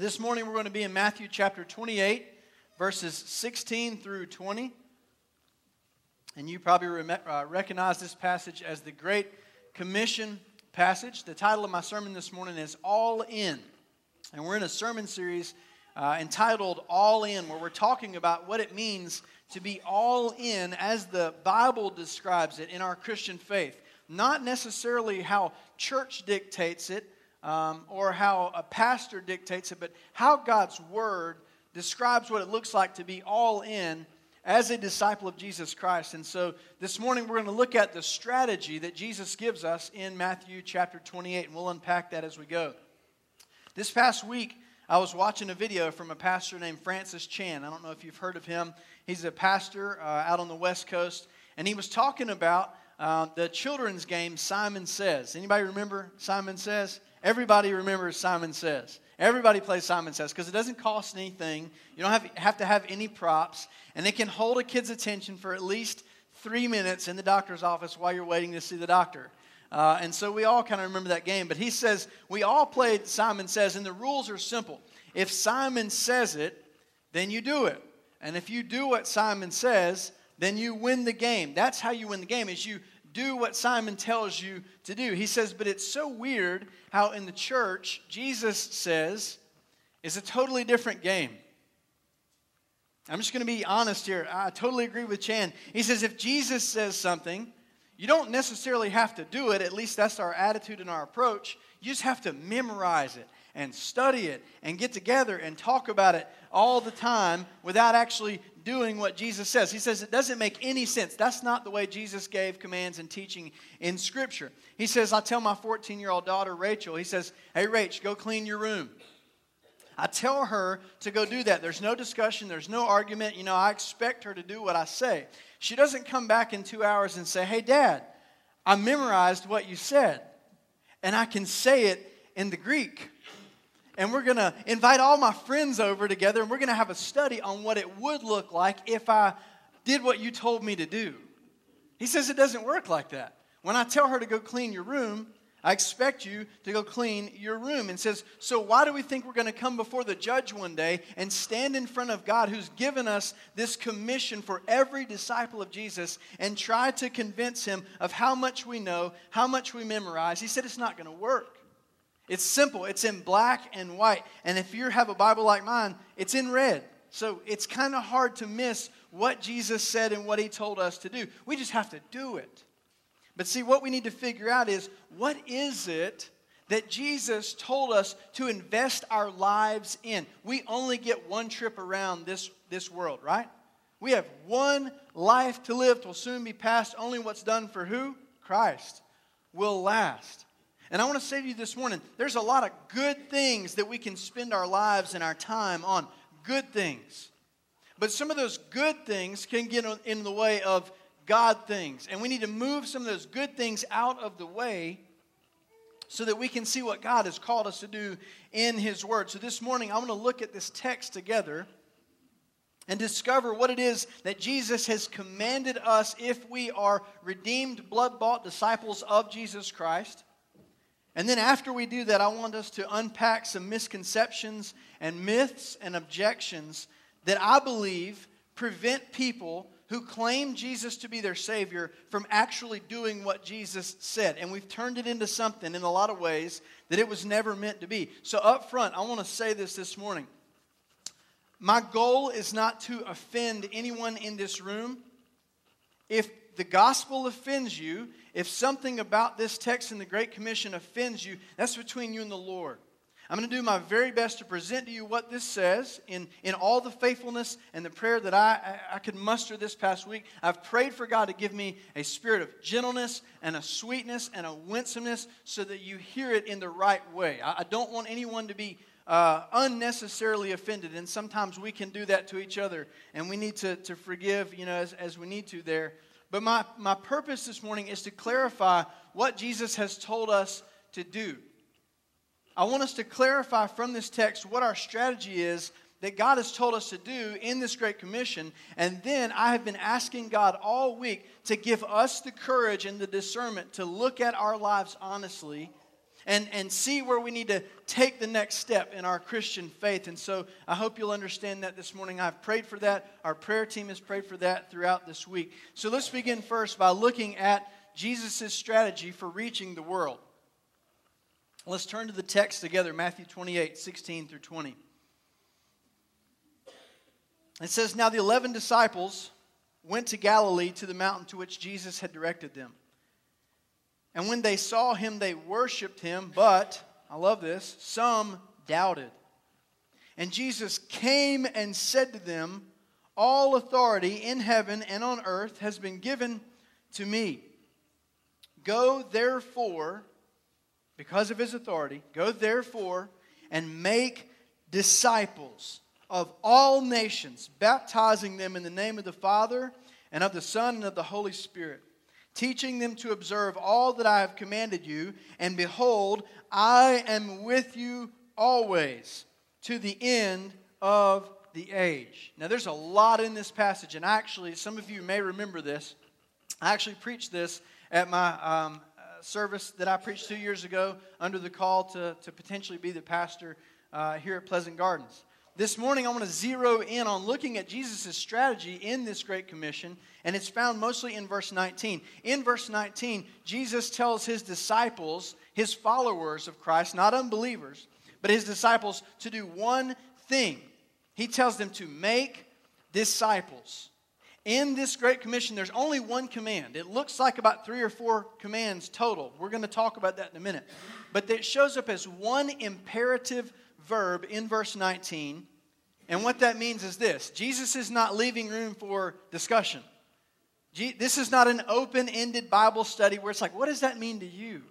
This morning we're going to be in Matthew chapter 28, verses 16 through 20. And you probably rem- uh, recognize this passage as the Great Commission passage. The title of my sermon this morning is All In. And we're in a sermon series uh, entitled All In, where we're talking about what it means to be all in as the Bible describes it in our Christian faith. Not necessarily how church dictates it um, or how a pastor dictates it, but how God's Word describes what it looks like to be all in as a disciple of Jesus Christ. And so this morning we're going to look at the strategy that Jesus gives us in Matthew chapter 28, and we'll unpack that as we go. This past week, I was watching a video from a pastor named Francis Chan. I don't know if you've heard of him. He's a pastor uh, out on the West Coast, and he was talking about uh, the children's game Simon Says. Anybody remember Simon Says? Everybody remembers Simon Says. Everybody plays Simon Says because it doesn't cost anything. You don't have, have to have any props, and it can hold a kid's attention for at least three minutes in the doctor's office while you're waiting to see the doctor. Uh, and so we all kind of remember that game. But he says, we all played Simon Says, and the rules are simple. If Simon says it, then you do it. And if you do what Simon says, then you win the game. That's how you win the game, is you do what Simon tells you to do. He says, but it's so weird how in the church, Jesus says, is a totally different game. I'm just going to be honest here. I totally agree with Chan. He says, if Jesus says something, you don't necessarily have to do it, at least that's our attitude and our approach. You just have to memorize it and study it and get together and talk about it all the time without actually doing what Jesus says. He says it doesn't make any sense. That's not the way Jesus gave commands and teaching in Scripture. He says, I tell my 14 year old daughter, Rachel, he says, Hey, Rach, go clean your room. I tell her to go do that. There's no discussion, there's no argument. You know, I expect her to do what I say. She doesn't come back in two hours and say, Hey, Dad, I memorized what you said, and I can say it in the Greek and we're going to invite all my friends over together and we're going to have a study on what it would look like if I did what you told me to do. He says it doesn't work like that. When I tell her to go clean your room, I expect you to go clean your room. And says, So why do we think we're going to come before the judge one day and stand in front of God who's given us this commission for every disciple of Jesus and try to convince him of how much we know, how much we memorize? He said, It's not going to work. It's simple, it's in black and white. And if you have a Bible like mine, it's in red. So it's kind of hard to miss what Jesus said and what he told us to do. We just have to do it. But see, what we need to figure out is what is it that Jesus told us to invest our lives in? We only get one trip around this, this world, right? We have one life to live, will soon be past. Only what's done for who? Christ will last. And I want to say to you this morning there's a lot of good things that we can spend our lives and our time on. Good things. But some of those good things can get in the way of God things. And we need to move some of those good things out of the way so that we can see what God has called us to do in His Word. So this morning, I want to look at this text together and discover what it is that Jesus has commanded us if we are redeemed, blood bought disciples of Jesus Christ. And then after we do that, I want us to unpack some misconceptions and myths and objections that I believe prevent people who claim Jesus to be their Savior from actually doing what Jesus said. And we've turned it into something in a lot of ways that it was never meant to be. So, up front, I want to say this this morning. My goal is not to offend anyone in this room. If the gospel offends you, if something about this text in the Great Commission offends you, that's between you and the Lord. I'm going to do my very best to present to you what this says in, in all the faithfulness and the prayer that I, I, I could muster this past week. I've prayed for God to give me a spirit of gentleness and a sweetness and a winsomeness so that you hear it in the right way. I, I don't want anyone to be uh, unnecessarily offended, and sometimes we can do that to each other, and we need to, to forgive, you know, as, as we need to there. But my, my purpose this morning is to clarify what Jesus has told us to do. I want us to clarify from this text what our strategy is that God has told us to do in this Great Commission. And then I have been asking God all week to give us the courage and the discernment to look at our lives honestly and, and see where we need to take the next step in our Christian faith. And so I hope you'll understand that this morning. I've prayed for that. Our prayer team has prayed for that throughout this week. So let's begin first by looking at Jesus' strategy for reaching the world. Let's turn to the text together Matthew 28 16 through 20. It says, Now the eleven disciples went to Galilee to the mountain to which Jesus had directed them. And when they saw him, they worshiped him, but, I love this, some doubted. And Jesus came and said to them, All authority in heaven and on earth has been given to me. Go therefore, because of his authority, go therefore and make disciples of all nations, baptizing them in the name of the Father and of the Son and of the Holy Spirit, teaching them to observe all that I have commanded you. And behold, I am with you always to the end of the age. Now, there's a lot in this passage, and actually, some of you may remember this. I actually preached this at my um, uh, service that I preached two years ago under the call to, to potentially be the pastor uh, here at Pleasant Gardens. This morning, I want to zero in on looking at Jesus' strategy in this Great Commission, and it's found mostly in verse 19. In verse 19, Jesus tells his disciples, his followers of Christ, not unbelievers, but his disciples, to do one thing. He tells them to make disciples. In this Great Commission, there's only one command. It looks like about three or four commands total. We're going to talk about that in a minute. But it shows up as one imperative verb in verse 19 and what that means is this Jesus is not leaving room for discussion. This is not an open ended Bible study where it's like, what does that mean to you?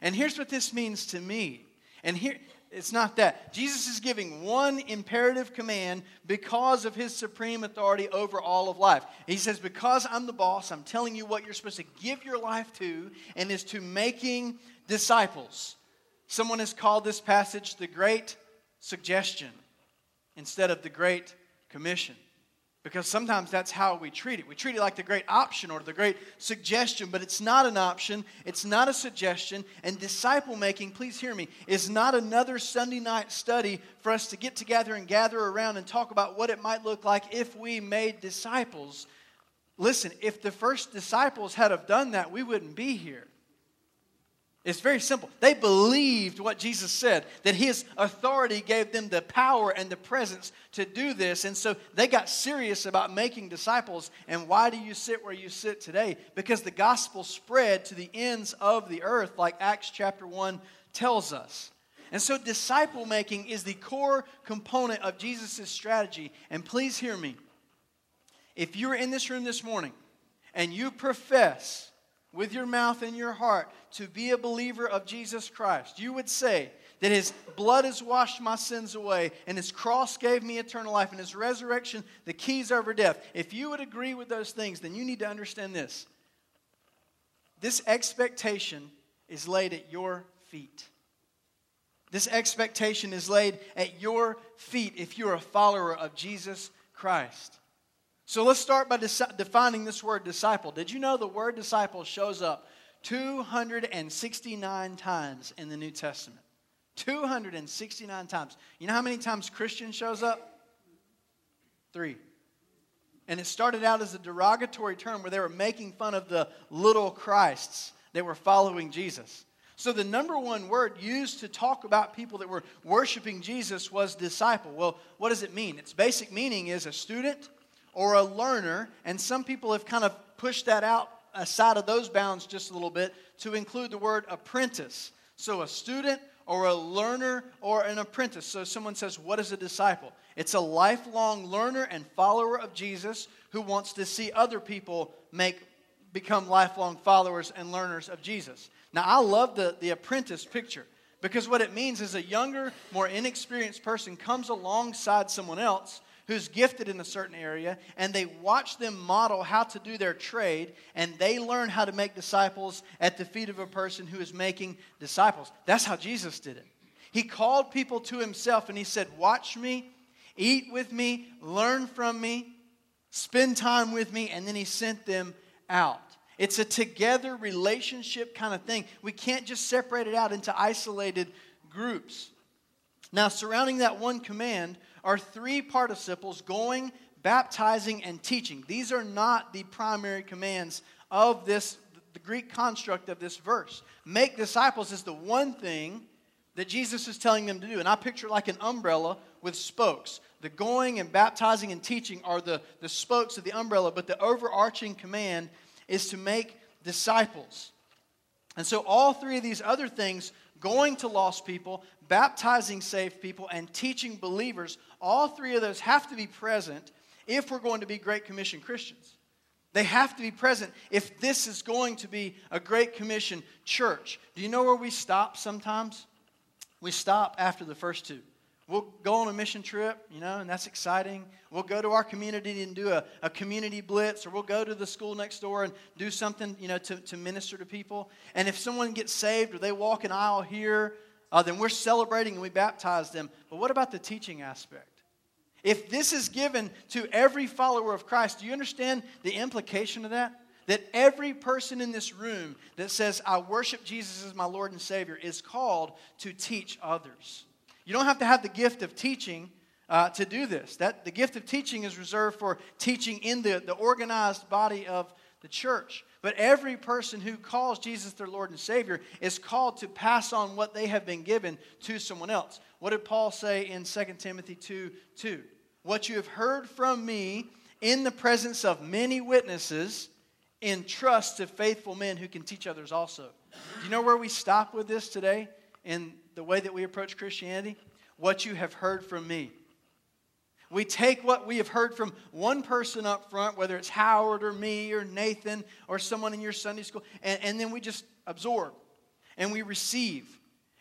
And here's what this means to me. And here, it's not that. Jesus is giving one imperative command because of his supreme authority over all of life. He says, Because I'm the boss, I'm telling you what you're supposed to give your life to, and is to making disciples. Someone has called this passage the Great Suggestion instead of the Great Commission. Because sometimes that's how we treat it. We treat it like the great option or the great suggestion, but it's not an option, it's not a suggestion. And disciple making, please hear me, is not another Sunday night study for us to get together and gather around and talk about what it might look like if we made disciples. Listen, if the first disciples had have done that, we wouldn't be here. It's very simple. They believed what Jesus said, that his authority gave them the power and the presence to do this. And so they got serious about making disciples. And why do you sit where you sit today? Because the gospel spread to the ends of the earth, like Acts chapter 1 tells us. And so disciple making is the core component of Jesus' strategy. And please hear me. If you're in this room this morning and you profess, with your mouth and your heart to be a believer of Jesus Christ, you would say that his blood has washed my sins away and his cross gave me eternal life and his resurrection the keys over death. If you would agree with those things, then you need to understand this. This expectation is laid at your feet. This expectation is laid at your feet if you're a follower of Jesus Christ. So let's start by defining this word disciple. Did you know the word disciple shows up 269 times in the New Testament? 269 times. You know how many times Christian shows up? Three. And it started out as a derogatory term where they were making fun of the little Christs that were following Jesus. So, the number one word used to talk about people that were worshiping Jesus was disciple. Well, what does it mean? Its basic meaning is a student or a learner, and some people have kind of pushed that out aside of those bounds just a little bit to include the word apprentice. So, a student or a learner or an apprentice. So, someone says, What is a disciple? It's a lifelong learner and follower of Jesus who wants to see other people make become lifelong followers and learners of Jesus. Now, I love the, the apprentice picture because what it means is a younger, more inexperienced person comes alongside someone else who's gifted in a certain area, and they watch them model how to do their trade, and they learn how to make disciples at the feet of a person who is making disciples. That's how Jesus did it. He called people to himself and he said, Watch me, eat with me, learn from me, spend time with me, and then he sent them out. It's a together relationship kind of thing. We can't just separate it out into isolated groups. Now, surrounding that one command are three participles going, baptizing, and teaching. These are not the primary commands of this, the Greek construct of this verse. Make disciples is the one thing that Jesus is telling them to do. And I picture like an umbrella with spokes. The going and baptizing and teaching are the, the spokes of the umbrella, but the overarching command is to make disciples. And so, all three of these other things going to lost people, baptizing saved people, and teaching believers all three of those have to be present if we're going to be Great Commission Christians. They have to be present if this is going to be a Great Commission church. Do you know where we stop sometimes? We stop after the first two. We'll go on a mission trip, you know, and that's exciting. We'll go to our community and do a, a community blitz, or we'll go to the school next door and do something, you know, to, to minister to people. And if someone gets saved or they walk an aisle here, uh, then we're celebrating and we baptize them. But what about the teaching aspect? If this is given to every follower of Christ, do you understand the implication of that? That every person in this room that says, I worship Jesus as my Lord and Savior, is called to teach others. You don't have to have the gift of teaching uh, to do this. That, the gift of teaching is reserved for teaching in the, the organized body of the church. But every person who calls Jesus their Lord and Savior is called to pass on what they have been given to someone else. What did Paul say in 2 Timothy 2 2? What you have heard from me in the presence of many witnesses, entrust to faithful men who can teach others also. Do you know where we stop with this today? In the way that we approach Christianity? What you have heard from me. We take what we have heard from one person up front, whether it's Howard or me or Nathan or someone in your Sunday school, and, and then we just absorb and we receive.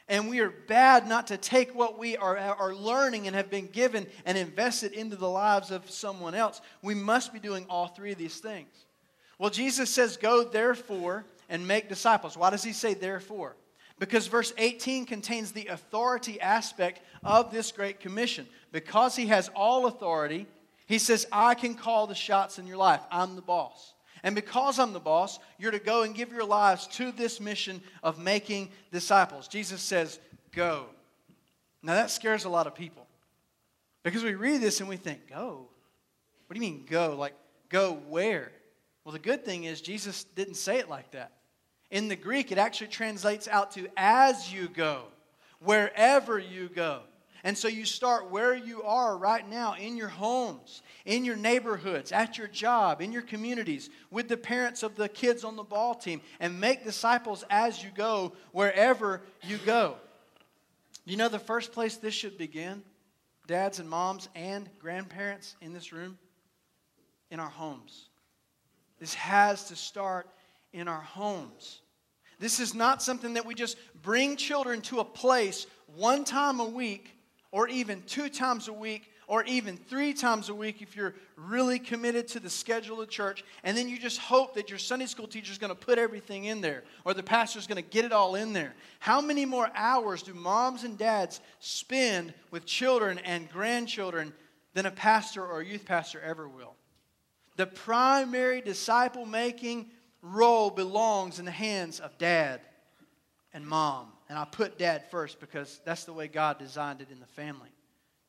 And we are bad not to take what we are, are learning and have been given and invest it into the lives of someone else. We must be doing all three of these things. Well, Jesus says, Go therefore and make disciples. Why does he say therefore? Because verse 18 contains the authority aspect of this Great Commission. Because he has all authority, he says, I can call the shots in your life. I'm the boss. And because I'm the boss, you're to go and give your lives to this mission of making disciples. Jesus says, Go. Now that scares a lot of people because we read this and we think, Go? What do you mean, go? Like, go where? Well, the good thing is, Jesus didn't say it like that. In the Greek, it actually translates out to as you go, wherever you go. And so you start where you are right now in your homes, in your neighborhoods, at your job, in your communities, with the parents of the kids on the ball team, and make disciples as you go, wherever you go. You know the first place this should begin, dads and moms and grandparents in this room? In our homes. This has to start in our homes. This is not something that we just bring children to a place one time a week, or even two times a week, or even three times a week if you're really committed to the schedule of church, and then you just hope that your Sunday school teacher is going to put everything in there, or the pastor is going to get it all in there. How many more hours do moms and dads spend with children and grandchildren than a pastor or a youth pastor ever will? The primary disciple making role belongs in the hands of dad and mom. And I put dad first because that's the way God designed it in the family.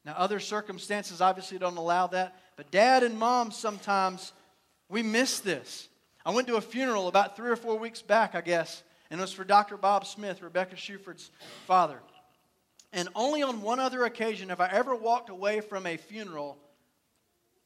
Now, other circumstances obviously don't allow that, but dad and mom sometimes we miss this. I went to a funeral about three or four weeks back, I guess, and it was for Dr. Bob Smith, Rebecca Shuford's father. And only on one other occasion have I ever walked away from a funeral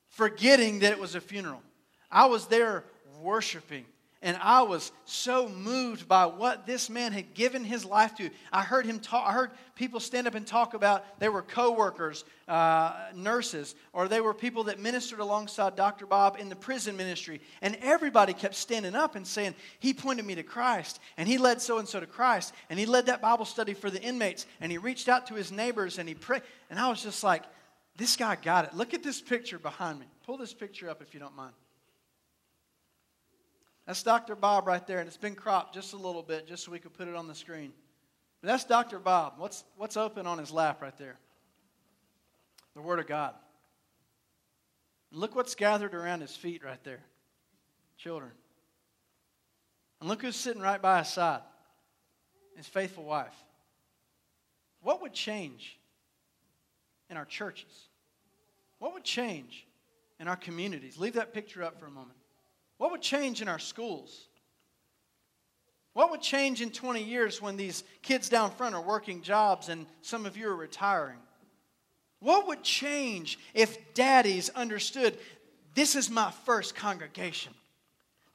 forgetting that it was a funeral. I was there worshiping. And I was so moved by what this man had given his life to. I heard him talk. I heard people stand up and talk about they were coworkers, uh, nurses, or they were people that ministered alongside Dr. Bob in the prison ministry. And everybody kept standing up and saying, "He pointed me to Christ, and he led so and so to Christ, and he led that Bible study for the inmates, and he reached out to his neighbors, and he prayed." And I was just like, "This guy got it." Look at this picture behind me. Pull this picture up if you don't mind. That's Dr. Bob right there, and it's been cropped just a little bit just so we could put it on the screen. But that's Dr. Bob. What's, what's open on his lap right there? The Word of God. Look what's gathered around his feet right there children. And look who's sitting right by his side his faithful wife. What would change in our churches? What would change in our communities? Leave that picture up for a moment. What would change in our schools? What would change in 20 years when these kids down front are working jobs and some of you are retiring? What would change if daddies understood this is my first congregation?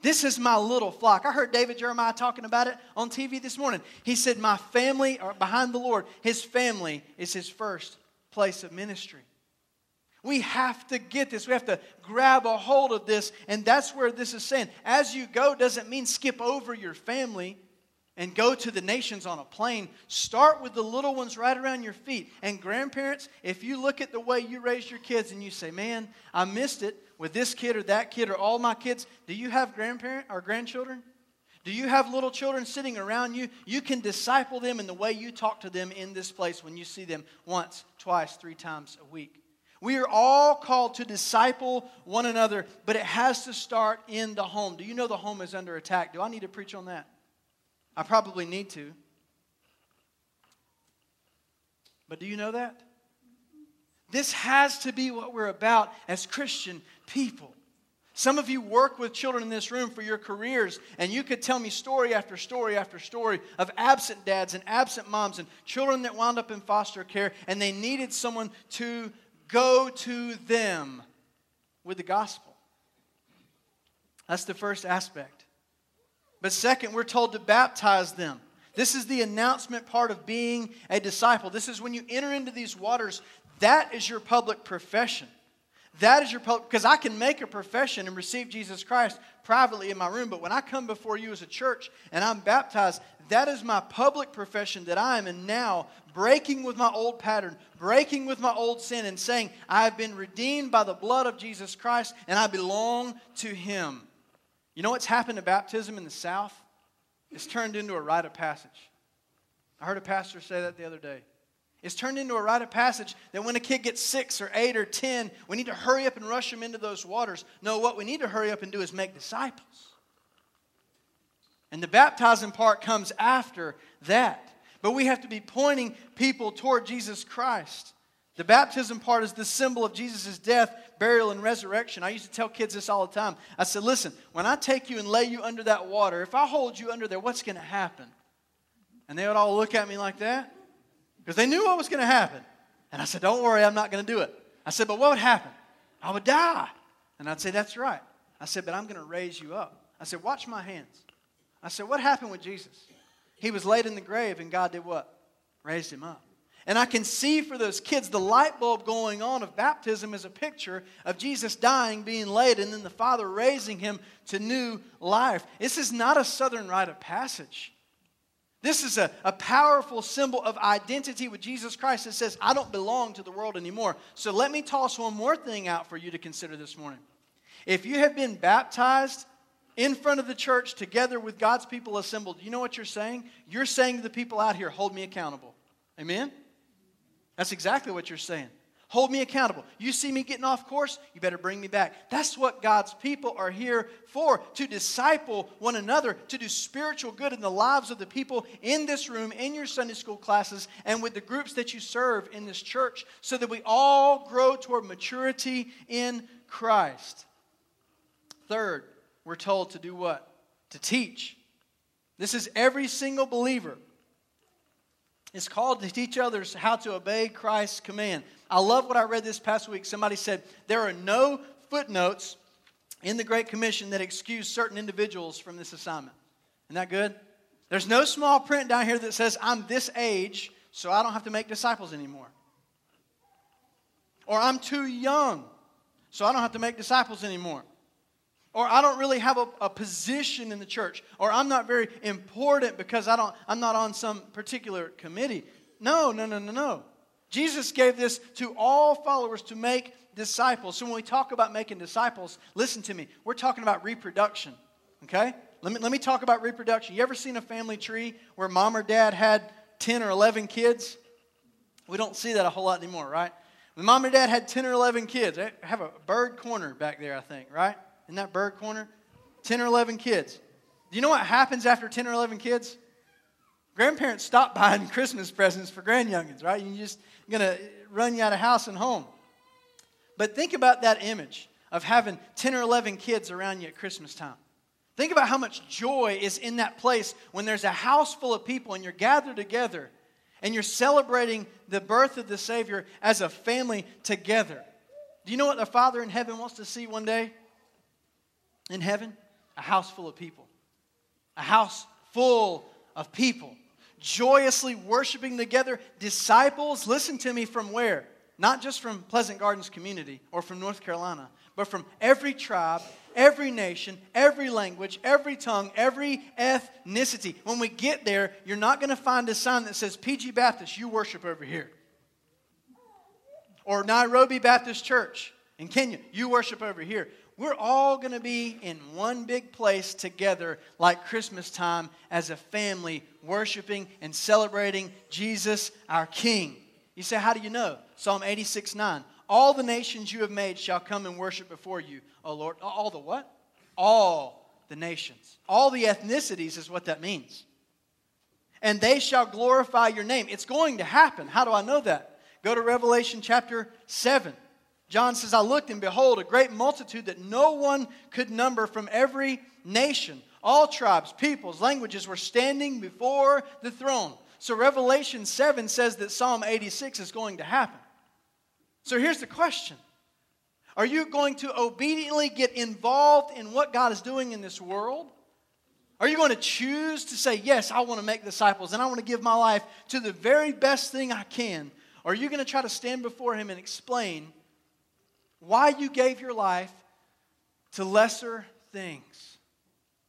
This is my little flock. I heard David Jeremiah talking about it on TV this morning. He said, My family behind the Lord. His family is his first place of ministry. We have to get this. We have to grab a hold of this. And that's where this is saying. As you go doesn't mean skip over your family and go to the nations on a plane. Start with the little ones right around your feet. And grandparents, if you look at the way you raised your kids and you say, man, I missed it with this kid or that kid or all my kids, do you have grandparent or grandchildren? Do you have little children sitting around you? You can disciple them in the way you talk to them in this place when you see them once, twice, three times a week. We are all called to disciple one another, but it has to start in the home. Do you know the home is under attack? Do I need to preach on that? I probably need to. But do you know that? This has to be what we're about as Christian people. Some of you work with children in this room for your careers, and you could tell me story after story after story of absent dads and absent moms and children that wound up in foster care, and they needed someone to go to them with the gospel. That's the first aspect. But second, we're told to baptize them. This is the announcement part of being a disciple. This is when you enter into these waters, that is your public profession. That is your public, because I can make a profession and receive Jesus Christ privately in my room, but when I come before you as a church and I'm baptized, that is my public profession that I am in now breaking with my old pattern, breaking with my old sin, and saying, I have been redeemed by the blood of Jesus Christ and I belong to Him. You know what's happened to baptism in the South? It's turned into a rite of passage. I heard a pastor say that the other day. It's turned into a rite of passage that when a kid gets six or eight or ten, we need to hurry up and rush them into those waters. No, what we need to hurry up and do is make disciples. And the baptizing part comes after that. But we have to be pointing people toward Jesus Christ. The baptism part is the symbol of Jesus' death, burial, and resurrection. I used to tell kids this all the time. I said, listen, when I take you and lay you under that water, if I hold you under there, what's going to happen? And they would all look at me like that because they knew what was going to happen. And I said, don't worry, I'm not going to do it. I said, but what would happen? I would die. And I'd say, that's right. I said, but I'm going to raise you up. I said, watch my hands. I said, what happened with Jesus? He was laid in the grave, and God did what? Raised him up. And I can see for those kids the light bulb going on of baptism is a picture of Jesus dying, being laid, and then the Father raising him to new life. This is not a southern rite of passage. This is a, a powerful symbol of identity with Jesus Christ that says, I don't belong to the world anymore. So let me toss one more thing out for you to consider this morning. If you have been baptized in front of the church together with God's people assembled, you know what you're saying? You're saying to the people out here, hold me accountable. Amen? That's exactly what you're saying. Hold me accountable. You see me getting off course, you better bring me back. That's what God's people are here for to disciple one another, to do spiritual good in the lives of the people in this room, in your Sunday school classes, and with the groups that you serve in this church, so that we all grow toward maturity in Christ. Third, we're told to do what? To teach. This is every single believer it's called to teach others how to obey Christ's command. I love what I read this past week. Somebody said, There are no footnotes in the Great Commission that excuse certain individuals from this assignment. Isn't that good? There's no small print down here that says, I'm this age, so I don't have to make disciples anymore. Or I'm too young, so I don't have to make disciples anymore or I don't really have a, a, position in the church, or I'm not very important because I don't, I'm not on some particular committee. No, no, no, no, no. Jesus gave this to all followers to make disciples. So when we talk about making disciples, listen to me. We're talking about reproduction, okay? Let me, let me talk about reproduction. You ever seen a family tree where mom or dad had 10 or 11 kids? We don't see that a whole lot anymore, right? When mom or dad had 10 or 11 kids, I have a bird corner back there, I think, right? in that bird corner? 10 or 11 kids. Do you know what happens after 10 or 11 kids? Grandparents stop buying Christmas presents for grandyoungins, right? You're just going to run you out of house and home. But think about that image of having 10 or 11 kids around you at Christmas time. Think about how much joy is in that place when there's a house full of people and you're gathered together and you're celebrating the birth of the Savior as a family together. Do you know what the Father in heaven wants to see one day? In heaven? A house full of people. A house full of people. Joyously worshiping together. Disciples, listen to me from where? Not just from Pleasant Gardens community or from North Carolina, but from every tribe, every nation, every language, every tongue, every ethnicity. When we get there, you're not going to find a sign that says PG Baptist, you worship over here. Or Nairobi Baptist Church in Kenya, you worship over here. We're all going to be in one big place together like Christmas time as a family, worshiping and celebrating Jesus, our King. You say, How do you know? Psalm 86 9. All the nations you have made shall come and worship before you, O Lord. All the what? All the nations. All the ethnicities is what that means. And they shall glorify your name. It's going to happen. How do I know that? Go to Revelation chapter 7. John says, I looked and behold, a great multitude that no one could number from every nation. All tribes, peoples, languages were standing before the throne. So Revelation 7 says that Psalm 86 is going to happen. So here's the question Are you going to obediently get involved in what God is doing in this world? Are you going to choose to say, Yes, I want to make disciples and I want to give my life to the very best thing I can? Or are you going to try to stand before Him and explain why you gave your life to lesser things?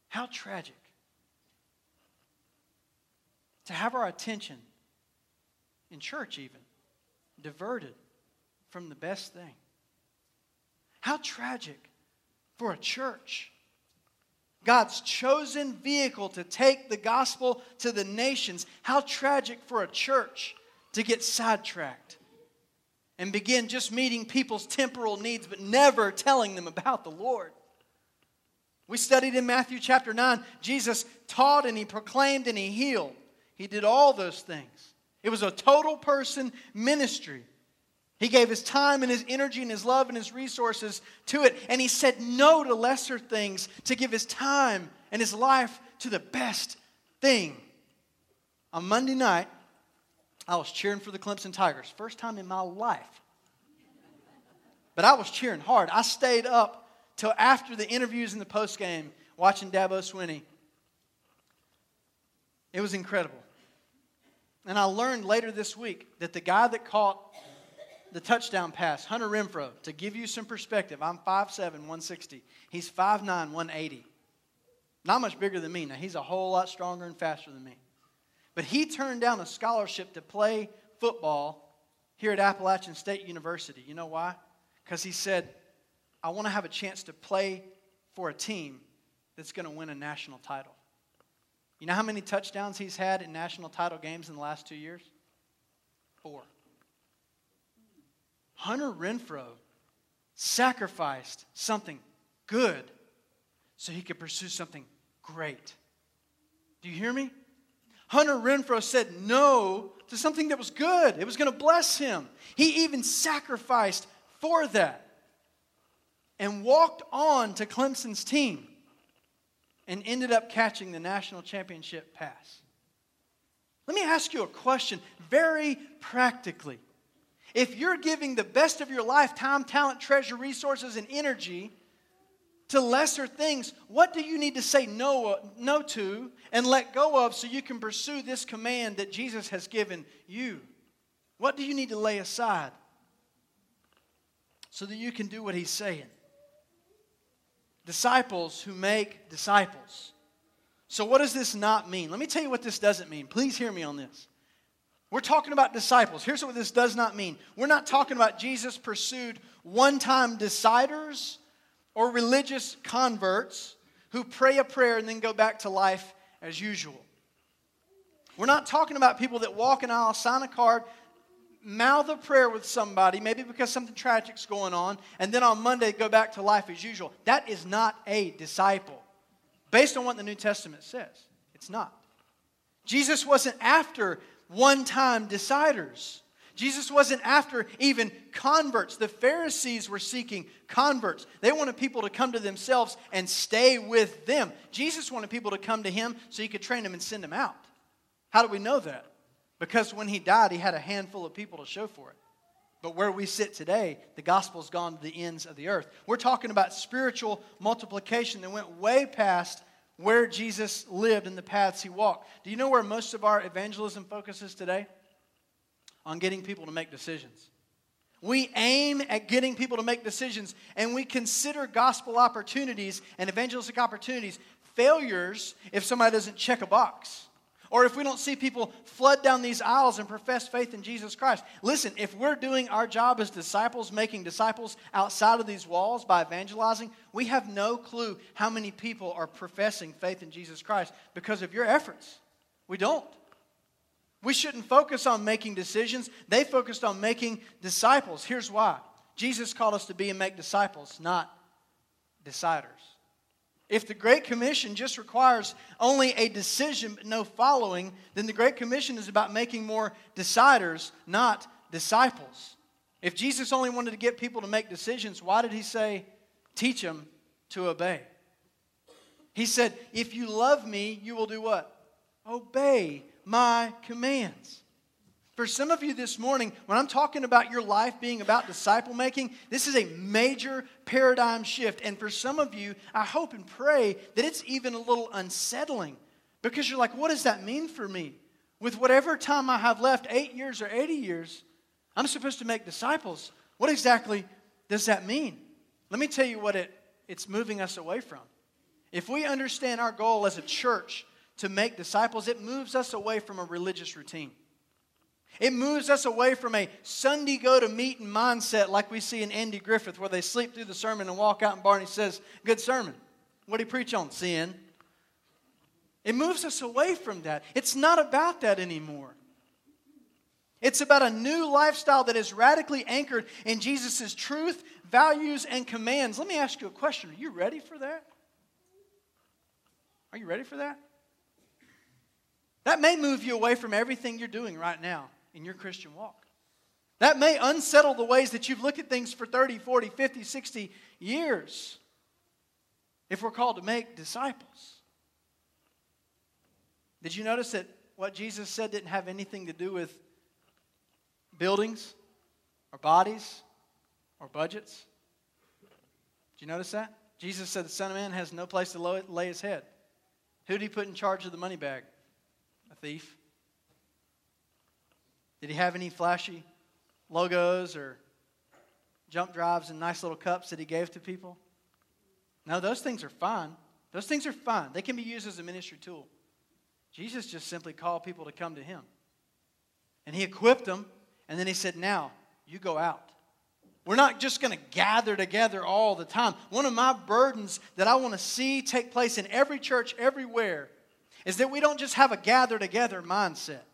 How tragic. To have our attention, in church even, diverted from the best thing. How tragic for a church. God's chosen vehicle to take the gospel to the nations. How tragic for a church to get sidetracked and begin just meeting people's temporal needs, but never telling them about the Lord. We studied in Matthew chapter 9, Jesus taught and he proclaimed and he healed. He did all those things. It was a total person ministry. He gave his time and his energy and his love and his resources to it. And he said no to lesser things to give his time and his life to the best thing. On Monday night, I was cheering for the Clemson Tigers. First time in my life. But I was cheering hard. I stayed up till after the interviews and the post game watching Dabo Swinney. It was incredible. And I learned later this week that the guy that caught the touchdown pass, Hunter Renfrow, to give you some perspective, I'm 5'7, 160. He's 5'9, 180. Not much bigger than me. Now, he's a whole lot stronger and faster than me. But he turned down a scholarship to play football here at Appalachian State University. You know why? Because he said, I want to have a chance to play for a team that's going to win a national title. You know how many touchdowns he's had in national title games in the last two years? Four. Hunter Renfrow sacrificed something good so he could pursue something great. Do you hear me? Hunter Renfrow said no to something that was good. It was going to bless him. He even sacrificed for that and walked on to Clemson's team and ended up catching the national championship pass. Let me ask you a question very practically. If you're giving the best of your life, time, talent, treasure, resources, and energy to lesser things, what do you need to say no, no to and let go of so you can pursue this command that Jesus has given you? What do you need to lay aside so that you can do what he's saying? Disciples who make disciples. So, what does this not mean? Let me tell you what this doesn't mean. Please hear me on this. We're talking about disciples. Here's what this does not mean we're not talking about Jesus pursued one time deciders or religious converts who pray a prayer and then go back to life as usual. We're not talking about people that walk an aisle, sign a card, mouth a prayer with somebody, maybe because something tragic's going on, and then on Monday go back to life as usual. That is not a disciple. based on what the New Testament says. It's not. Jesus wasn't after one time deciders. Jesus wasn't after even converts. The Pharisees were seeking converts. They wanted people to come to themselves and stay with them. Jesus wanted people to come to him so he could train them and send them out. How do we know that? Because when he died, he had a handful of people to show for it. But where we sit today, the gospel's gone to the ends of the earth. We're talking about spiritual multiplication that went way past where Jesus lived and the paths he walked. Do you know where most of our evangelism focuses today? On getting people to make decisions. We aim at getting people to make decisions, and we consider gospel opportunities and evangelistic opportunities failures if somebody doesn't check a box. Or if we don't see people flood down these aisles and profess faith in Jesus Christ. Listen, if we're doing our job as disciples, making disciples outside of these walls by evangelizing, we have no clue how many people are professing faith in Jesus Christ because of your efforts. We don't. We shouldn't focus on making decisions. They focused on making disciples. Here's why Jesus called us to be and make disciples, not deciders. If the Great Commission just requires only a decision but no following, then the Great Commission is about making more deciders, not disciples. If Jesus only wanted to get people to make decisions, why did he say, teach them to obey? He said, if you love me, you will do what? Obey my commands. For some of you this morning, when I'm talking about your life being about disciple making, this is a major paradigm shift. And for some of you, I hope and pray that it's even a little unsettling because you're like, what does that mean for me? With whatever time I have left, eight years or 80 years, I'm supposed to make disciples. What exactly does that mean? Let me tell you what it, it's moving us away from. If we understand our goal as a church to make disciples, it moves us away from a religious routine. It moves us away from a Sunday go to meeting mindset like we see in Andy Griffith, where they sleep through the sermon and walk out, and Barney says, Good sermon. What did he preach on? Sin. It moves us away from that. It's not about that anymore. It's about a new lifestyle that is radically anchored in Jesus' truth, values, and commands. Let me ask you a question. Are you ready for that? Are you ready for that? That may move you away from everything you're doing right now in your Christian walk. That may unsettle the ways that you've looked at things for 30, 40, 50, 60 years if we're called to make disciples. Did you notice that what Jesus said didn't have anything to do with buildings or bodies or budgets? Did you notice that? Jesus said the Son of Man has no place to lay his head. Who did he put in charge of the money bag? Thief. Did he have any flashy logos or jump drives and nice little cups that he gave to people? No, those things are fine. Those things are fine. They can be used as a ministry tool. Jesus just simply called people to come to him. And he equipped them, and then he said, Now, you go out. We're not just going to gather together all the time. One of my burdens that I want to see take place in every church everywhere is that we don't just have a gather together mindset.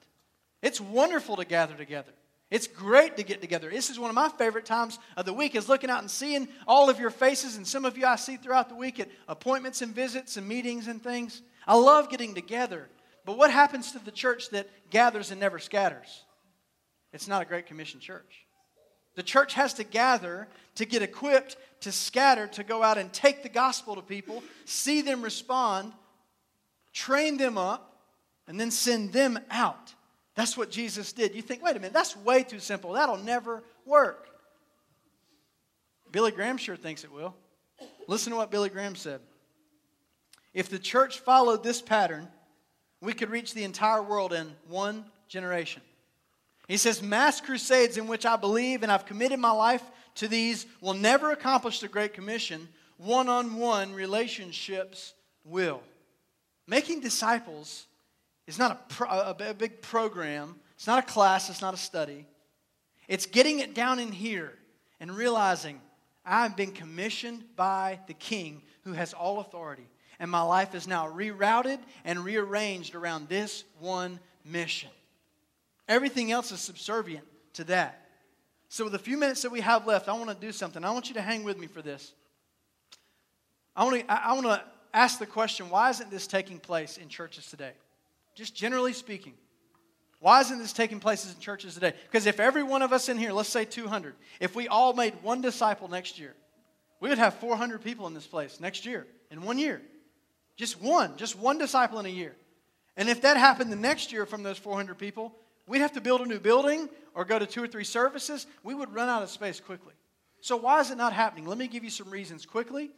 It's wonderful to gather together. It's great to get together. This is one of my favorite times of the week is looking out and seeing all of your faces and some of you I see throughout the week at appointments and visits and meetings and things. I love getting together. But what happens to the church that gathers and never scatters? It's not a great commission church. The church has to gather to get equipped to scatter, to go out and take the gospel to people, see them respond, train them up, and then send them out. That's what Jesus did. You think, wait a minute, that's way too simple. That'll never work. Billy Graham sure thinks it will. Listen to what Billy Graham said. If the church followed this pattern, we could reach the entire world in one generation. He says, Mass crusades in which I believe and I've committed my life to these will never accomplish the Great Commission. One on one relationships will. Making disciples is not a, pro, a, a big program, it's not a class, it's not a study. It's getting it down in here and realizing I've been commissioned by the King who has all authority. And my life is now rerouted and rearranged around this one mission. Everything else is subservient to that. So, with the few minutes that we have left, I want to do something. I want you to hang with me for this. I want to, I want to ask the question why isn't this taking place in churches today? Just generally speaking. Why isn't this taking place in churches today? Because if every one of us in here, let's say 200, if we all made one disciple next year, we would have 400 people in this place next year, in one year. Just one, just one disciple in a year. And if that happened the next year from those 400 people, we'd have to build a new building or go to two or three services. We would run out of space quickly. So, why is it not happening? Let me give you some reasons quickly.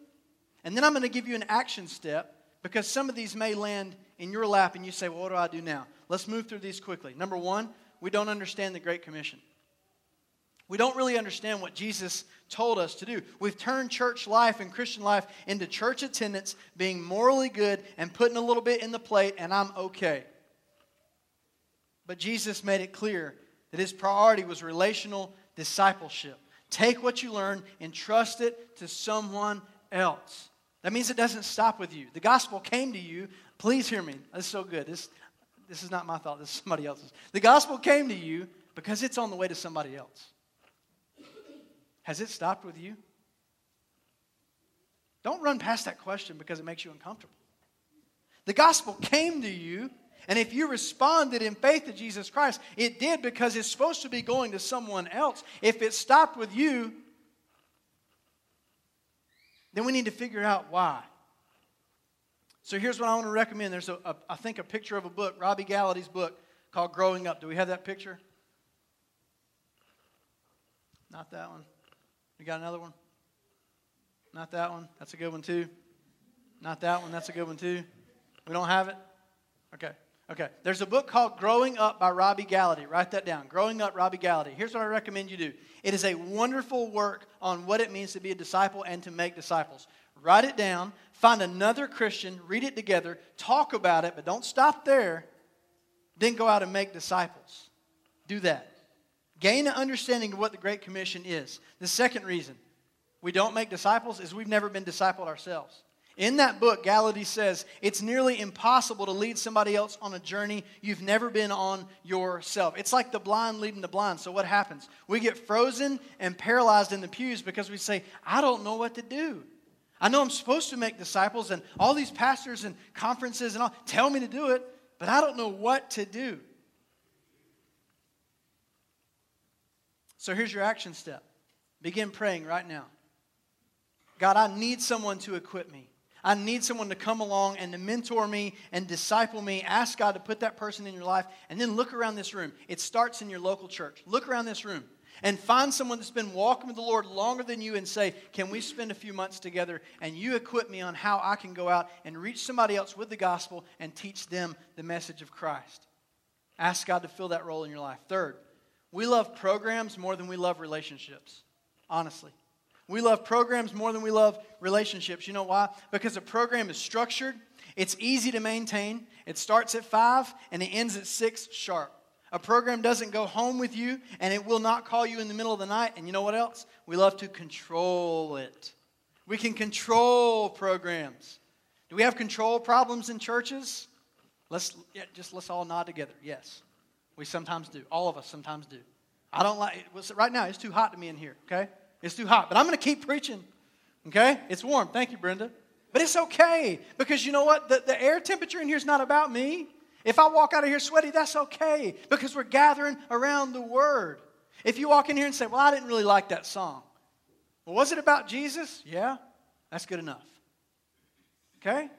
And then I'm going to give you an action step because some of these may land in your lap and you say, well, what do I do now? Let's move through these quickly. Number one, we don't understand the Great Commission. We don't really understand what Jesus told us to do. We've turned church life and Christian life into church attendance, being morally good, and putting a little bit in the plate, and I'm okay. But Jesus made it clear that his priority was relational discipleship. Take what you learn and trust it to someone else. That means it doesn't stop with you. The gospel came to you. Please hear me. This is so good. This, this is not my thought, this is somebody else's. The gospel came to you because it's on the way to somebody else. Has it stopped with you? Don't run past that question because it makes you uncomfortable. The gospel came to you, and if you responded in faith to Jesus Christ, it did because it's supposed to be going to someone else. If it stopped with you, then we need to figure out why. So here's what I want to recommend. There's, a, a, I think, a picture of a book, Robby Gallaty's book called Growing Up. Do we have that picture? Not that one. We got another one? Not that one. That's a good one, too. Not that one. That's a good one, too. We don't have it? Okay. Okay. There's a book called Growing Up by Robby Gallaty. Write that down. Growing Up, Robby Gallaty. Here's what I recommend you do it is a wonderful work on what it means to be a disciple and to make disciples. Write it down. Find another Christian. Read it together. Talk about it, but don't stop there. Then go out and make disciples. Do that. Gain an understanding of what the Great Commission is. The second reason we don't make disciples is we've never been discipled ourselves. In that book, Gallaty says it's nearly impossible to lead somebody else on a journey you've never been on yourself. It's like the blind leading the blind. So, what happens? We get frozen and paralyzed in the pews because we say, I don't know what to do. I know I'm supposed to make disciples, and all these pastors and conferences and all tell me to do it, but I don't know what to do. So here's your action step begin praying right now. God, I need someone to equip me. I need someone to come along and to mentor me and disciple me. Ask God to put that person in your life. And then look around this room. It starts in your local church. Look around this room and find someone that's been walking with the Lord longer than you and say, Can we spend a few months together and you equip me on how I can go out and reach somebody else with the gospel and teach them the message of Christ? Ask God to fill that role in your life. Third, we love programs more than we love relationships, honestly. We love programs more than we love relationships. You know why? Because a program is structured, it's easy to maintain, it starts at 5 and it ends at 6 sharp. A program doesn't go home with you and it will not call you in the middle of the night. And you know what else? We love to control it. We can control programs. Do we have control problems in churches? Let's yeah, just let's all nod together. Yes. We sometimes do. All of us sometimes do. I don't like. Right now, it's too hot to me in here, okay? It's too hot. But I'm going to keep preaching, okay? It's warm. Thank you, Brenda. But it's okay because you know what? The, the air temperature in here is not about me. If I walk out of here sweaty, that's okay because we're gathering around the Word. If you walk in here and say, Well, I didn't really like that song. Well, was it about Jesus? Yeah, that's good enough. Okay?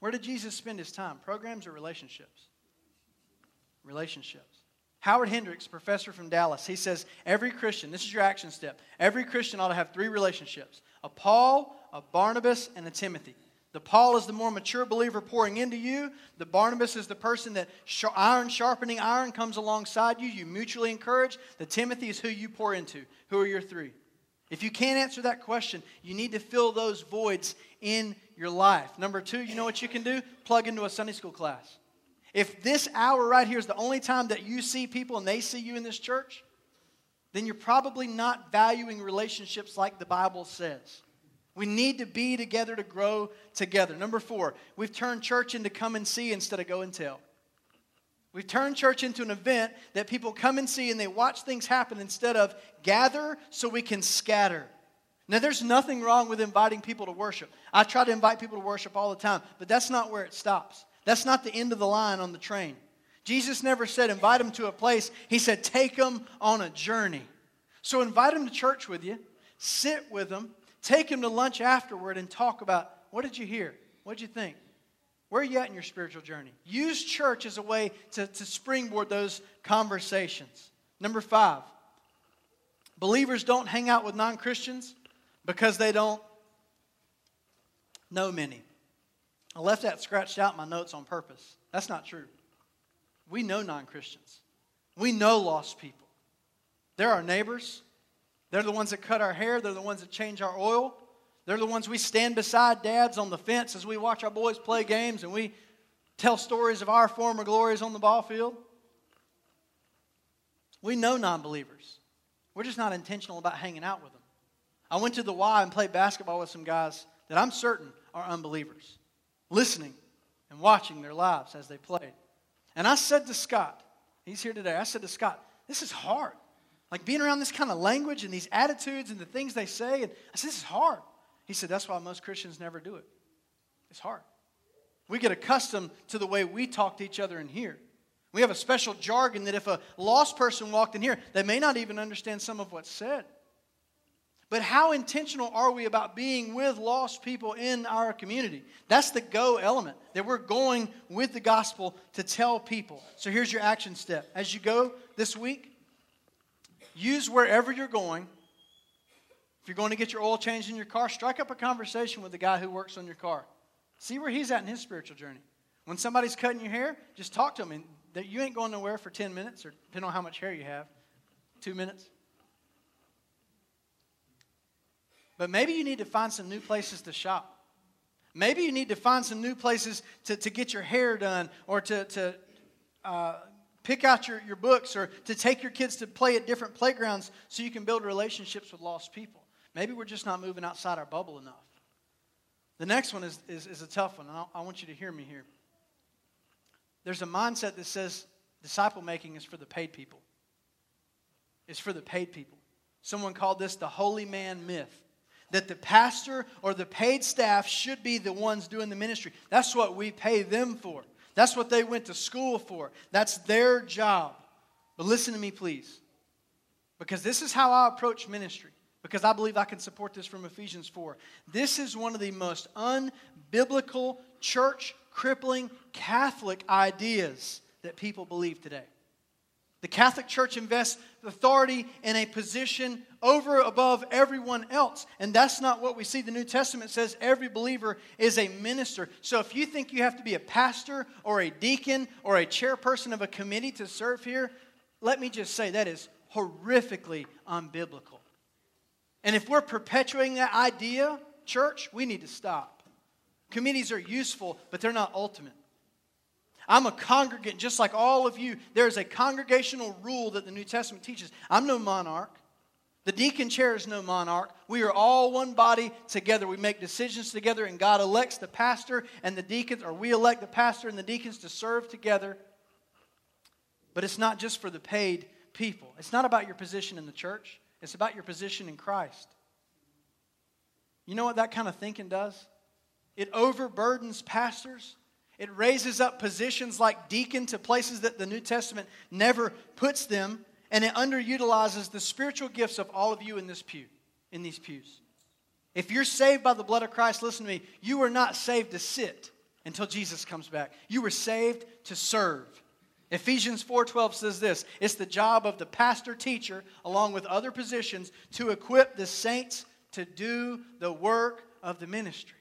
Where did Jesus spend his time? Programs or relationships? Relationships. Howard Hendricks, professor from Dallas, he says every Christian, this is your action step, every Christian ought to have three relationships a Paul, a Barnabas, and a Timothy. The Paul is the more mature believer pouring into you. The Barnabas is the person that iron sharpening iron comes alongside you. You mutually encourage. The Timothy is who you pour into. Who are your three? If you can't answer that question, you need to fill those voids in your life. Number two, you know what you can do? Plug into a Sunday school class. If this hour right here is the only time that you see people and they see you in this church, then you're probably not valuing relationships like the Bible says. We need to be together to grow together. Number four, we've turned church into come and see instead of go and tell. We've turned church into an event that people come and see and they watch things happen instead of gather so we can scatter. Now, there's nothing wrong with inviting people to worship. I try to invite people to worship all the time, but that's not where it stops. That's not the end of the line on the train. Jesus never said invite them to a place, He said take them on a journey. So invite them to church with you, sit with them, take them to lunch afterward, and talk about what did you hear? What did you think? Where are you at in your spiritual journey? Use church as a way to, to springboard those conversations. Number five, believers don't hang out with non Christians because they don't know many. I left that scratched out my notes on purpose. That's not true. We know non Christians, we know lost people. They're our neighbors, they're the ones that cut our hair, they're the ones that change our oil. They're the ones we stand beside dads on the fence as we watch our boys play games and we tell stories of our former glories on the ball field. We know non believers. We're just not intentional about hanging out with them. I went to the Y and played basketball with some guys that I'm certain are unbelievers, listening and watching their lives as they played. And I said to Scott, he's here today, I said to Scott, this is hard. Like being around this kind of language and these attitudes and the things they say. And I said, this is hard. He said, That's why most Christians never do it. It's hard. We get accustomed to the way we talk to each other in here. We have a special jargon that if a lost person walked in here, they may not even understand some of what's said. But how intentional are we about being with lost people in our community? That's the go element, that we're going with the gospel to tell people. So here's your action step. As you go this week, use wherever you're going if you're going to get your oil changed in your car, strike up a conversation with the guy who works on your car. See where he's at in his spiritual journey. When somebody's cutting your hair, just talk to him. And you ain't going nowhere for 10 minutes, or depending on how much hair you have, two minutes. But maybe you need to find some new places to shop. Maybe you need to find some new places to, to get your hair done or to, to uh, pick out your, your books or to take your kids to play at different playgrounds so you can build relationships with lost people. Maybe we're just not moving outside our bubble enough. The next one is, is, is a tough one, and I want you to hear me here. There's a mindset that says disciple making is for the paid people. It's for the paid people. Someone called this the holy man myth that the pastor or the paid staff should be the ones doing the ministry. That's what we pay them for. That's what they went to school for. That's their job. But listen to me, please, because this is how I approach ministry because I believe I can support this from Ephesians 4. This is one of the most unbiblical, church crippling Catholic ideas that people believe today. The Catholic Church invests authority in a position over above everyone else. And that's not what we see. The New Testament says every believer is a minister. So if you think you have to be a pastor or a deacon or a chairperson of a committee to serve here, let me just say that is horrifically unbiblical. And if we're perpetuating that idea, church, we need to stop. Committees are useful, but they're not ultimate. I'm a congregant just like all of you. There's a congregational rule that the New Testament teaches. I'm no monarch. The deacon chair is no monarch. We are all one body together. We make decisions together, and God elects the pastor and the deacons, or we elect the pastor and the deacons to serve together. But it's not just for the paid people, it's not about your position in the church. It's about your position in Christ. You know what that kind of thinking does? It overburdens pastors. It raises up positions like deacon to places that the New Testament never puts them, and it underutilizes the spiritual gifts of all of you in this pew, in these pews. If you're saved by the blood of Christ, listen to me, you are not saved to sit until Jesus comes back. You were saved to serve. Ephesians 4:12 says this, it's the job of the pastor teacher along with other positions to equip the saints to do the work of the ministry.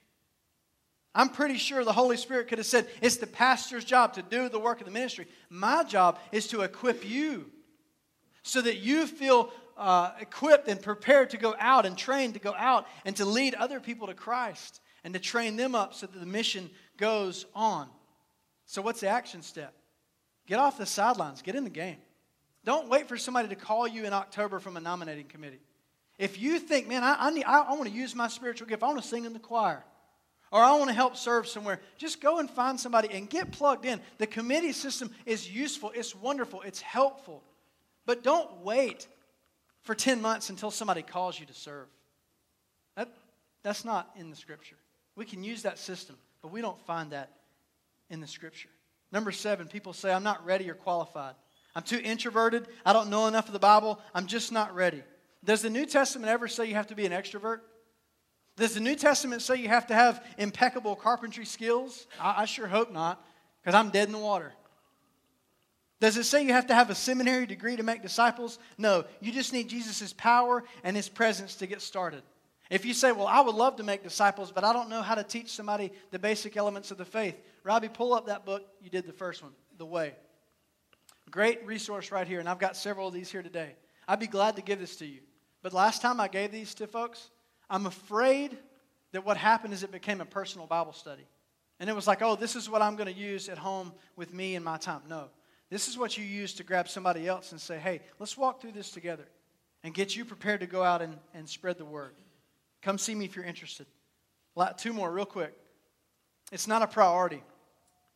I'm pretty sure the Holy Spirit could have said, It's the pastor's job to do the work of the ministry. My job is to equip you so that you feel uh, equipped and prepared to go out and trained to go out and to lead other people to Christ and to train them up so that the mission goes on. So, what's the action step? Get off the sidelines, get in the game. Don't wait for somebody to call you in October from a nominating committee. If you think, man, I, I, need, I, I want to use my spiritual gift, I want to sing in the choir, or I want to help serve somewhere, just go and find somebody and get plugged in. The committee system is useful, it's wonderful, it's helpful. But don't wait for 10 months until somebody calls you to serve. That, that's not in the scripture. We can use that system, but we don't find that in the scripture. Number seven, people say, I'm not ready or qualified. I'm too introverted. I don't know enough of the Bible. I'm just not ready. Does the New Testament ever say you have to be an extrovert? Does the New Testament say you have to have impeccable carpentry skills? I, I sure hope not, because I'm dead in the water. Does it say you have to have a seminary degree to make disciples? No, you just need Jesus' power and his presence to get started. If you say, Well, I would love to make disciples, but I don't know how to teach somebody the basic elements of the faith, Robbie, pull up that book. You did the first one, The Way. Great resource right here, and I've got several of these here today. I'd be glad to give this to you. But last time I gave these to folks, I'm afraid that what happened is it became a personal Bible study. And it was like, oh, this is what I'm going to use at home with me and my time. No. This is what you use to grab somebody else and say, hey, let's walk through this together and get you prepared to go out and, and spread the word. Come see me if you're interested. Two more, real quick. It's not a priority.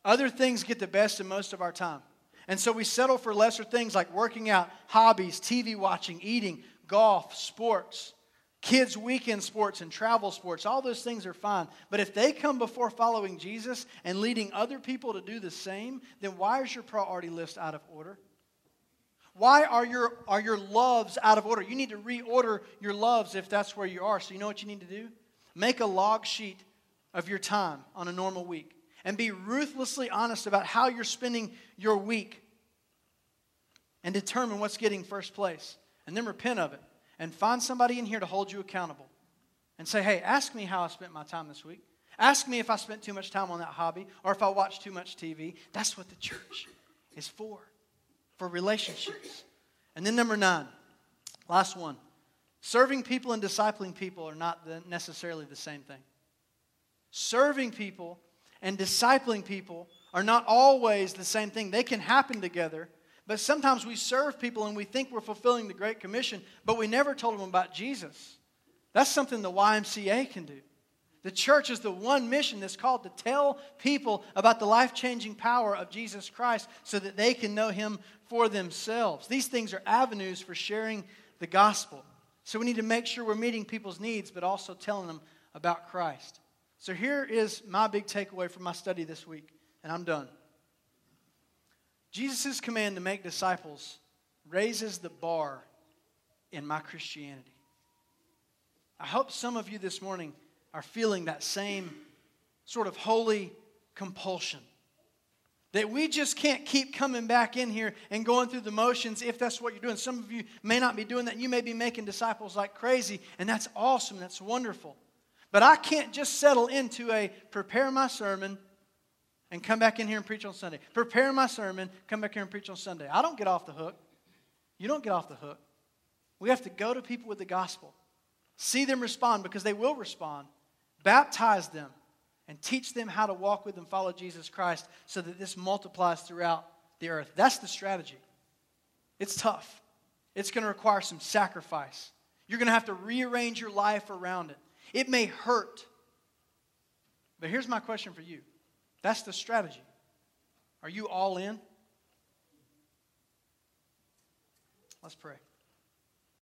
Other things get the best and most of our time. And so we settle for lesser things like working out, hobbies, TV watching, eating, golf, sports, kids' weekend sports, and travel sports. All those things are fine. But if they come before following Jesus and leading other people to do the same, then why is your priority list out of order? Why are your, are your loves out of order? You need to reorder your loves if that's where you are. So, you know what you need to do? Make a log sheet of your time on a normal week and be ruthlessly honest about how you're spending your week and determine what's getting first place and then repent of it and find somebody in here to hold you accountable and say, hey, ask me how I spent my time this week. Ask me if I spent too much time on that hobby or if I watched too much TV. That's what the church is for, for relationships. And then number nine, last one. Serving people and discipling people are not necessarily the same thing. Serving people and discipling people are not always the same thing. They can happen together, but sometimes we serve people and we think we're fulfilling the Great Commission, but we never told them about Jesus. That's something the YMCA can do. The church is the one mission that's called to tell people about the life changing power of Jesus Christ so that they can know Him for themselves. These things are avenues for sharing the gospel. So we need to make sure we're meeting people's needs, but also telling them about Christ. So here is my big takeaway from my study this week, and I'm done. Jesus' command to make disciples raises the bar in my Christianity. I hope some of you this morning are feeling that same sort of holy compulsion. That we just can't keep coming back in here and going through the motions if that's what you're doing. Some of you may not be doing that. You may be making disciples like crazy, and that's awesome. That's wonderful. But I can't just settle into a prepare my sermon and come back in here and preach on Sunday. Prepare my sermon, come back here and preach on Sunday. I don't get off the hook. You don't get off the hook. We have to go to people with the gospel, see them respond because they will respond, baptize them, and teach them how to walk with and follow Jesus Christ so that this multiplies throughout the earth. That's the strategy. It's tough, it's going to require some sacrifice. You're going to have to rearrange your life around it. It may hurt. But here's my question for you that's the strategy. Are you all in? Let's pray.